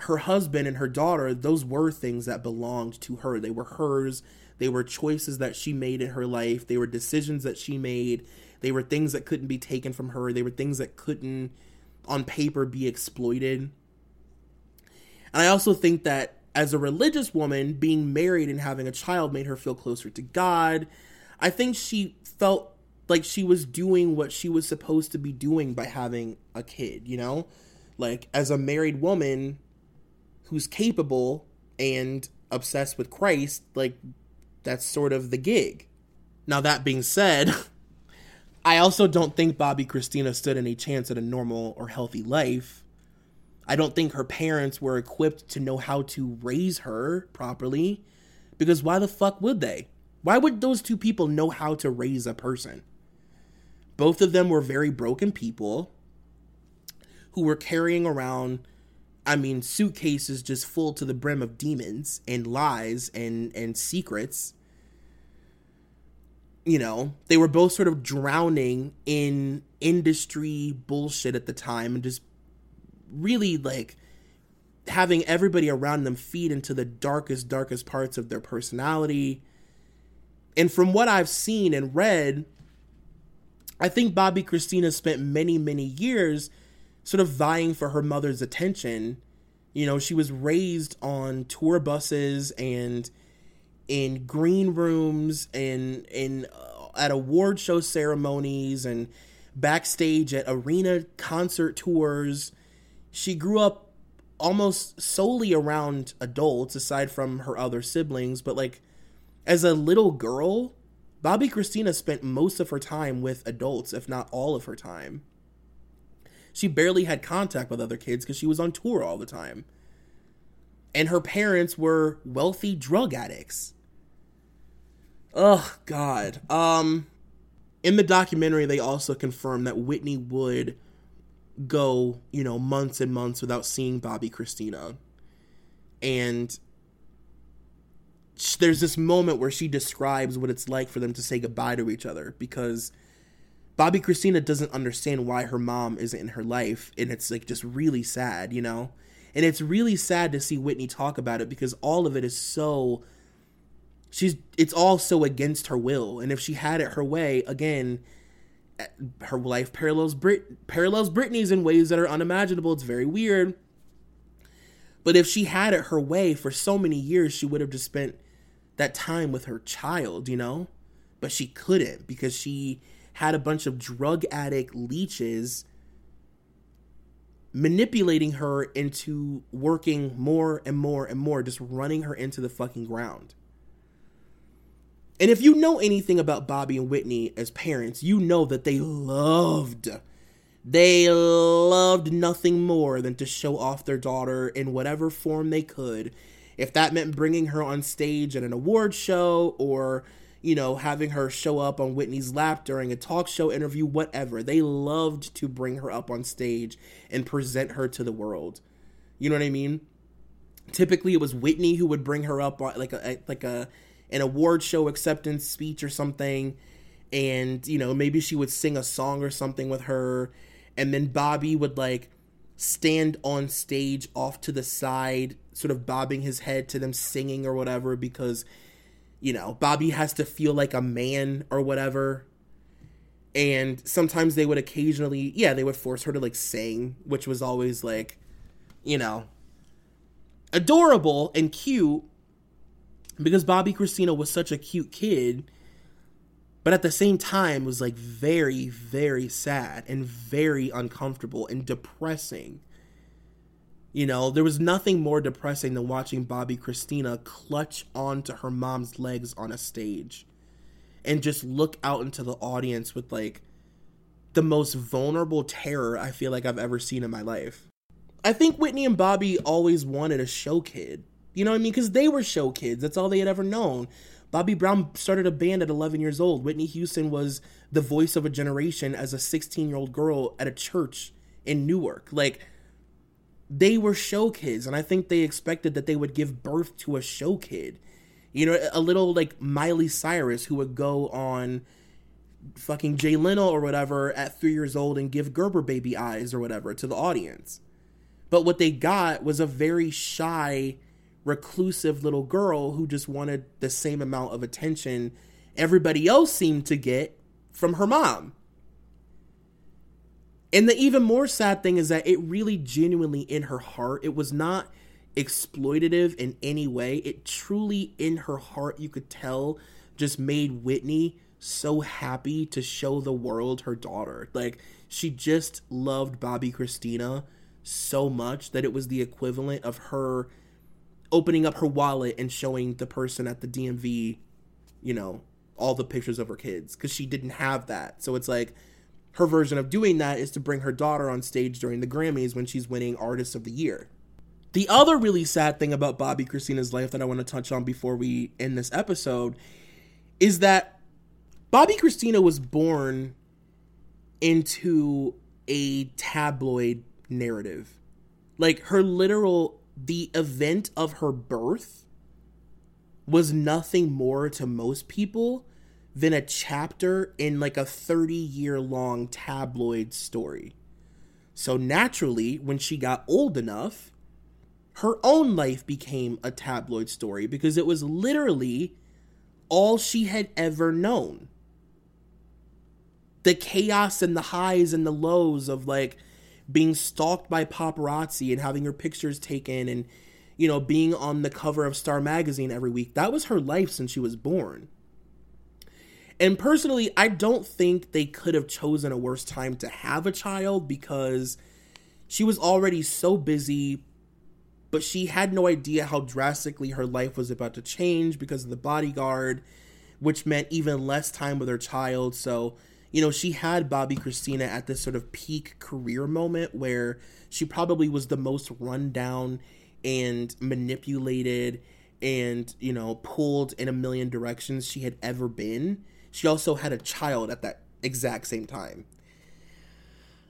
her husband and her daughter, those were things that belonged to her. They were hers. They were choices that she made in her life. They were decisions that she made. They were things that couldn't be taken from her. They were things that couldn't, on paper, be exploited. And I also think that as a religious woman, being married and having a child made her feel closer to God. I think she felt like she was doing what she was supposed to be doing by having a kid, you know? Like, as a married woman who's capable and obsessed with Christ, like, that's sort of the gig. Now, that being said, I also don't think Bobbi Kristina stood any chance at a normal or healthy life. I don't think her parents were equipped to know how to raise her properly because why the fuck would they? Why would those two people know how to raise a person? Both of them were very broken people who were carrying around I mean suitcases just full to the brim of demons and lies and and secrets. You know, they were both sort of drowning in industry bullshit at the time and just really like having everybody around them feed into the darkest, darkest parts of their personality. And from what I've seen and read, I think Bobbi Kristina spent many, many years sort of vying for her mother's attention. You know, she was raised on tour buses and in green rooms and in uh, at award show ceremonies and backstage at arena concert tours she grew up almost solely around adults aside from her other siblings but like as a little girl Bobbi Kristina spent most of her time with adults if not all of her time she barely had contact with other kids because she was on tour all the time. And her parents were wealthy drug addicts. Oh god. Um in the documentary they also confirmed that whitney would go, you know, months and months without seeing Bobbi Kristina. And there's this moment where she describes what it's like for them to say goodbye to each other because Bobbi Kristina doesn't understand why her mom isn't in her life and it's like just really sad, you know? And it's really sad to see Whitney talk about it because all of it is so she's it's all so against her will and if she had it her way again eh, her life parallels Brit parallels Britney's in ways that are unimaginable. It's very weird. But if she had it her way for so many years, she would have just spent that time with her child, you know? But she couldn't because she had a bunch of drug addict leeches manipulating her into working more and more and more, just running her into the fucking ground. And if you know anything about Bobby and Whitney as parents, you know that they loved, they loved nothing more than to show off their daughter in whatever form they could. If that meant bringing her on stage at an award show or, you know, having her show up on Whitney's lap during a talk show interview, whatever. They loved to bring her up on stage and present her to the world. You know what I mean? Typically, it was Whitney who would bring her up like a like a an award show acceptance speech or something and you know maybe she would sing a song or something with her and then Bobby would like stand on stage off to the side sort of bobbing his head to them singing or whatever because you know Bobby has to feel like a man or whatever and sometimes they would occasionally yeah they would force her to like sing which was always like you know adorable and cute because Bobbi Kristina was such a cute kid, but at the same time was like very, very sad and very uncomfortable and depressing. You know, there was nothing more depressing than watching Bobbi Kristina clutch onto her mom's legs on a stage and just look out into the audience with like the most vulnerable terror I feel like I've ever seen in my life. I think Whitney and Bobby always wanted a show kid. You know what I mean? Because they were show kids. That's all they had ever known. Bobby Brown started a band at 11 years old. Whitney Houston was the voice of a generation as a 16 year old girl at a church in Newark. Like, they were show kids, and I think they expected that they would give birth to a show kid. You know, a little like Miley Cyrus who would go on fucking Jay Leno or whatever at three years old and give Gerber baby eyes or whatever to the audience. But what they got was a very shy, reclusive little girl who just wanted the same amount of attention everybody else seemed to get from her mom. And the even more sad thing is that it really genuinely in her heart, it was not exploitative in any way. It truly in her heart, you could tell, just made Whitney so happy to show the world her daughter. Like she just loved Bobbi Kristina so much that it was the equivalent of her opening up her wallet and showing the person at the DMV, you know, all the pictures of her kids because she didn't have that. So it's like her version of doing that is to bring her daughter on stage during the Grammys when she's winning Artist of the Year. The other really sad thing about Bobbi Kristina's life that I want to touch on before we end this episode is that Bobbi Kristina was born into a tabloid narrative. Like her literal the event of her birth was nothing more to most people than a chapter in like a 30 year long tabloid story. So naturally, when she got old enough, her own life became a tabloid story because it was literally all she had ever known. The chaos and the highs and the lows of like being stalked by paparazzi and having her pictures taken and you know being on the cover of Star magazine every week. That was her life since she was born. And personally, I don't think they could have chosen a worse time to have a child because she was already so busy, but she had no idea how drastically her life was about to change because of the bodyguard, which meant even less time with her child. So, you know, she had Bobbi Kristina at this sort of peak career moment where she probably was the most run down and manipulated and, you know, pulled in a million directions she had ever been she also had a child at that exact same time.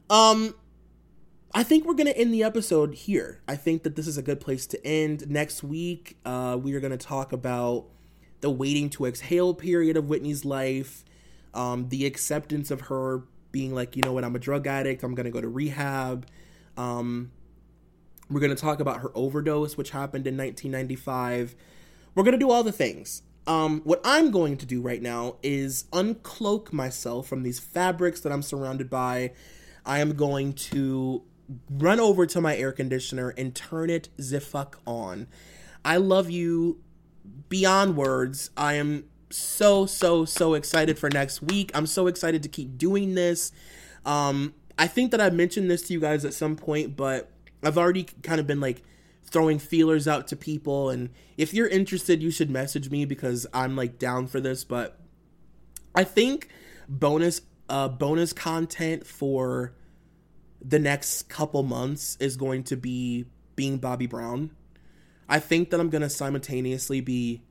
Um, I think we're gonna end the episode here. I think that this is a good place to end. Next week, uh, we are gonna talk about the waiting to exhale period of Whitney's life, um, the acceptance of her being like, you know what, I'm a drug addict. I'm gonna go to rehab. Um, we're gonna talk about her overdose, which happened in 1995. We're gonna do all the things. Um, what I'm going to do right now is uncloak myself from these fabrics that I'm surrounded by. I am going to run over to my air conditioner and turn it the fuck on. I love you beyond words. I am so so so excited for next week. I'm so excited to keep doing this. Um, I think that I mentioned this to you guys at some point, but I've already kind of been like throwing feelers out to people. And if you're interested you should message me because i'm like down for this. But i think bonus uh bonus content for the next couple months is going to be being bobby brown. I think that i'm going to simultaneously be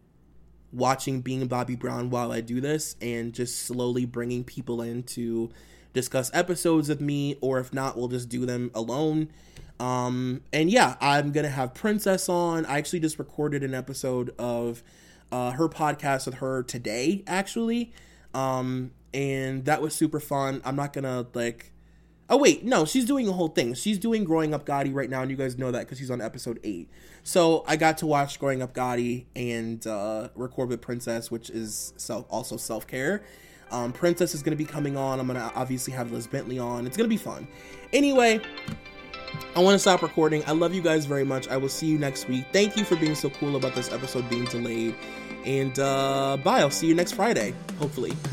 watching being bobby brown while i do this and just slowly bringing people in to discuss episodes with me or if not we'll just do them alone um, and yeah, I'm gonna have Princess on. I actually just recorded an episode of uh, her podcast with her today, actually. Um, and that was super fun. I'm not gonna like. Oh wait, no, she's doing a whole thing. She's doing Growing Up Gotti right now, and you guys know that because she's on episode eight. So I got to watch Growing Up Gotti and uh, record with Princess, which is self also self care. Um, Princess is gonna be coming on. I'm gonna obviously have Liz Bentley on. It's gonna be fun. Anyway, I want to stop recording. I love you guys very much. I will see you next week. Thank you for being so cool about this episode being delayed. And uh, bye. I'll see you next Friday, hopefully.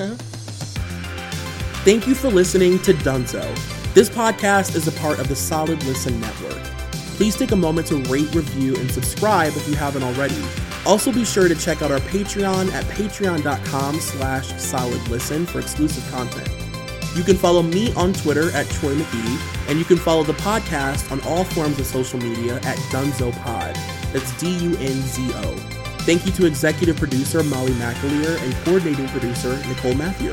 Thank you for listening to Dunzo. This podcast is a part of the Solid Listen Network. Please take a moment to rate, review, and subscribe if you haven't already. Also be sure to check out our Patreon at patreon.com slash solidlisten for exclusive content. You can follow me on Twitter at Troy McGee, and you can follow the podcast on all forms of social media at Dunzo Pod. That's D U N Z O. Thank you to executive producer Molly McAleer and coordinating producer Nicole Matthew.